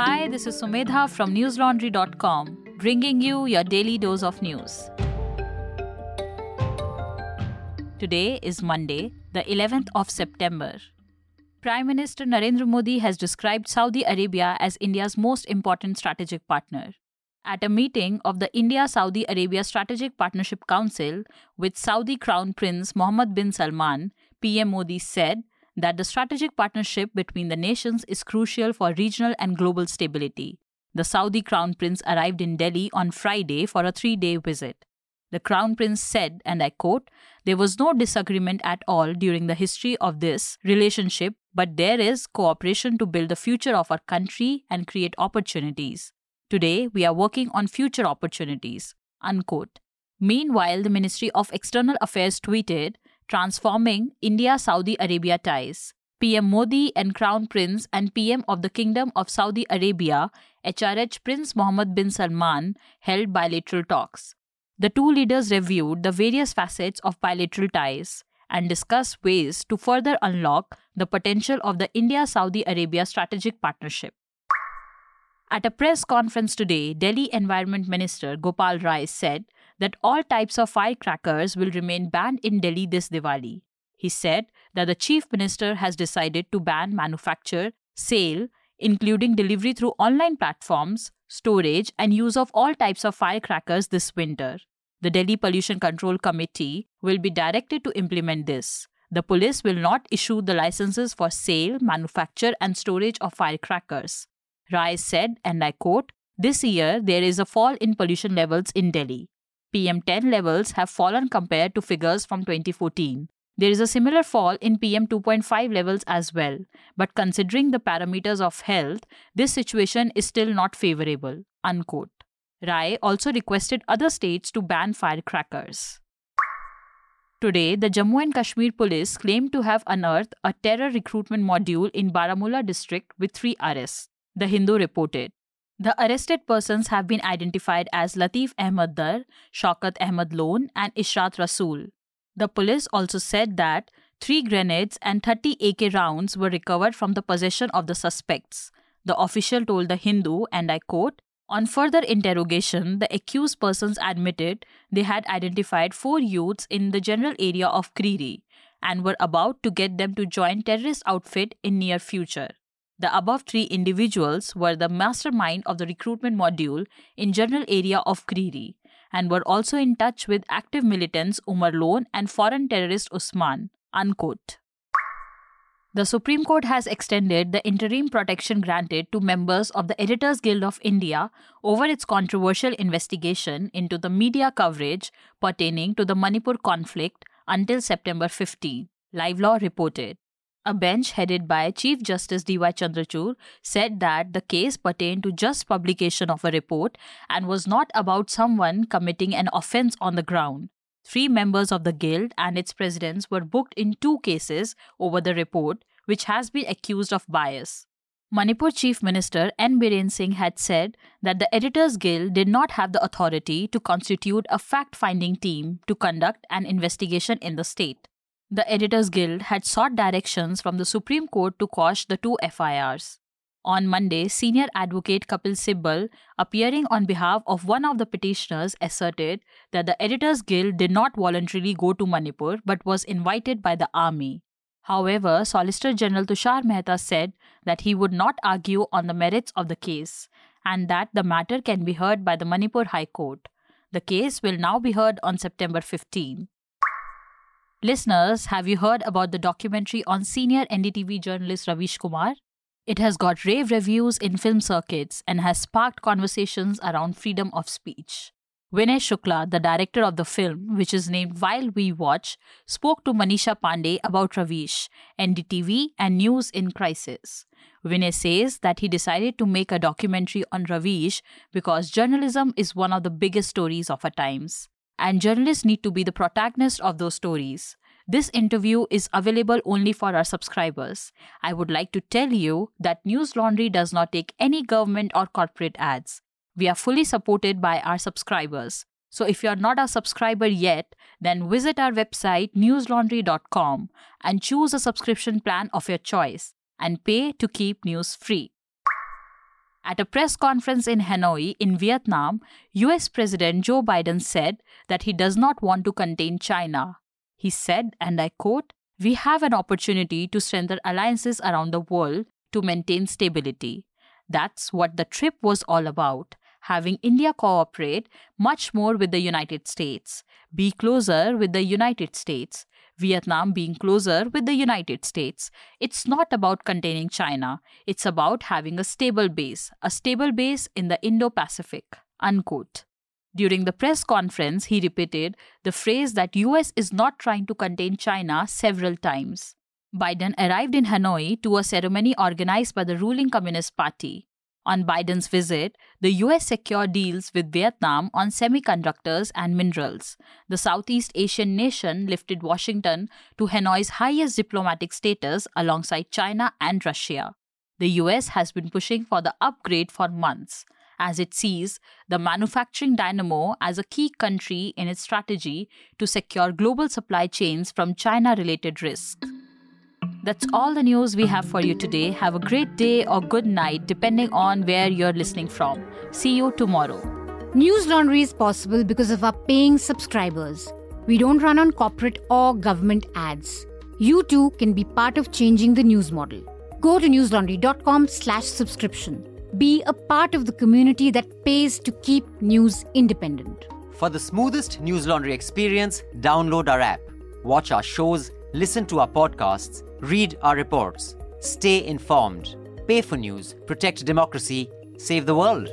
Hi, this is Sumedha from newslaundry.com, bringing you your daily dose of news. Today is Monday, the 11th of September. Prime Minister Narendra Modi has described Saudi Arabia as India's most important strategic partner. At a meeting of the India Saudi Arabia Strategic Partnership Council with Saudi Crown Prince Mohammed bin Salman, PM Modi said that the strategic partnership between the nations is crucial for regional and global stability. The Saudi Crown Prince arrived in Delhi on Friday for a three day visit. The Crown Prince said, and I quote, There was no disagreement at all during the history of this relationship, but there is cooperation to build the future of our country and create opportunities. Today, we are working on future opportunities. Unquote. Meanwhile, the Ministry of External Affairs tweeted, transforming India Saudi Arabia ties. PM Modi and Crown Prince and PM of the Kingdom of Saudi Arabia, HRH Prince Mohammed bin Salman, held bilateral talks. The two leaders reviewed the various facets of bilateral ties and discussed ways to further unlock the potential of the India Saudi Arabia strategic partnership. At a press conference today, Delhi Environment Minister Gopal Rai said that all types of firecrackers will remain banned in Delhi this Diwali. He said that the Chief Minister has decided to ban manufacture, sale, including delivery through online platforms, storage, and use of all types of firecrackers this winter. The Delhi Pollution Control Committee will be directed to implement this. The police will not issue the licenses for sale, manufacture, and storage of firecrackers. Rai said, and I quote, This year there is a fall in pollution levels in Delhi. PM10 levels have fallen compared to figures from 2014. There is a similar fall in PM2.5 levels as well, but considering the parameters of health, this situation is still not favorable. Unquote. Rai also requested other states to ban firecrackers. Today, the Jammu and Kashmir police claimed to have unearthed a terror recruitment module in Baramulla district with three arrests. The Hindu reported. The arrested persons have been identified as Latif Ahmad Dar, Shaukat Ahmad Lone, and Ishrat Rasool. The police also said that three grenades and 30 AK rounds were recovered from the possession of the suspects. The official told the Hindu, and I quote, on further interrogation, the accused persons admitted they had identified four youths in the general area of Kriri and were about to get them to join terrorist outfit in near future. The above three individuals were the mastermind of the recruitment module in general area of Kriri and were also in touch with active militants Umar Lone and foreign terrorist Usman. Unquote. The Supreme Court has extended the interim protection granted to members of the Editors Guild of India over its controversial investigation into the media coverage pertaining to the Manipur conflict until September 15, Live Law reported. A bench headed by Chief Justice D.Y. Chandrachud said that the case pertained to just publication of a report and was not about someone committing an offense on the ground. Three members of the guild and its presidents were booked in two cases over the report, which has been accused of bias. Manipur Chief Minister N. Biren Singh had said that the Editors Guild did not have the authority to constitute a fact finding team to conduct an investigation in the state. The Editors Guild had sought directions from the Supreme Court to quash the two FIRs. On Monday, senior advocate Kapil Sibal, appearing on behalf of one of the petitioners, asserted that the Editors Guild did not voluntarily go to Manipur but was invited by the army. However, Solicitor General Tushar Mehta said that he would not argue on the merits of the case and that the matter can be heard by the Manipur High Court. The case will now be heard on September 15. Listeners, have you heard about the documentary on senior NDTV journalist Ravish Kumar? It has got rave reviews in film circuits and has sparked conversations around freedom of speech. Vinay Shukla, the director of the film, which is named While We Watch, spoke to Manisha Pandey about Ravish, NDTV, and News in Crisis. Vinay says that he decided to make a documentary on Ravish because journalism is one of the biggest stories of our times and journalists need to be the protagonist of those stories. This interview is available only for our subscribers. I would like to tell you that News Laundry does not take any government or corporate ads. We are fully supported by our subscribers. So if you are not a subscriber yet, then visit our website newslaundry.com and choose a subscription plan of your choice and pay to keep news free. At a press conference in Hanoi, in Vietnam, US President Joe Biden said that he does not want to contain China. He said, and I quote, We have an opportunity to strengthen alliances around the world to maintain stability. That's what the trip was all about having India cooperate much more with the United States, be closer with the United States, Vietnam being closer with the United States. It's not about containing China, it's about having a stable base, a stable base in the Indo Pacific. Unquote. During the press conference, he repeated the phrase that US is not trying to contain China several times. Biden arrived in Hanoi to a ceremony organized by the ruling Communist Party. On Biden's visit, the US secured deals with Vietnam on semiconductors and minerals. The Southeast Asian nation lifted Washington to Hanoi's highest diplomatic status alongside China and Russia. The US has been pushing for the upgrade for months, as it sees the manufacturing dynamo as a key country in its strategy to secure global supply chains from China related risks. That's all the news we have for you today. Have a great day or good night, depending on where you're listening from. See you tomorrow. News Laundry is possible because of our paying subscribers. We don't run on corporate or government ads. You too can be part of changing the news model. Go to newslaundry.com slash subscription. Be a part of the community that pays to keep news independent. For the smoothest News Laundry experience, download our app, watch our shows, listen to our podcasts, read our reports, stay informed, pay for news, protect democracy, save the world.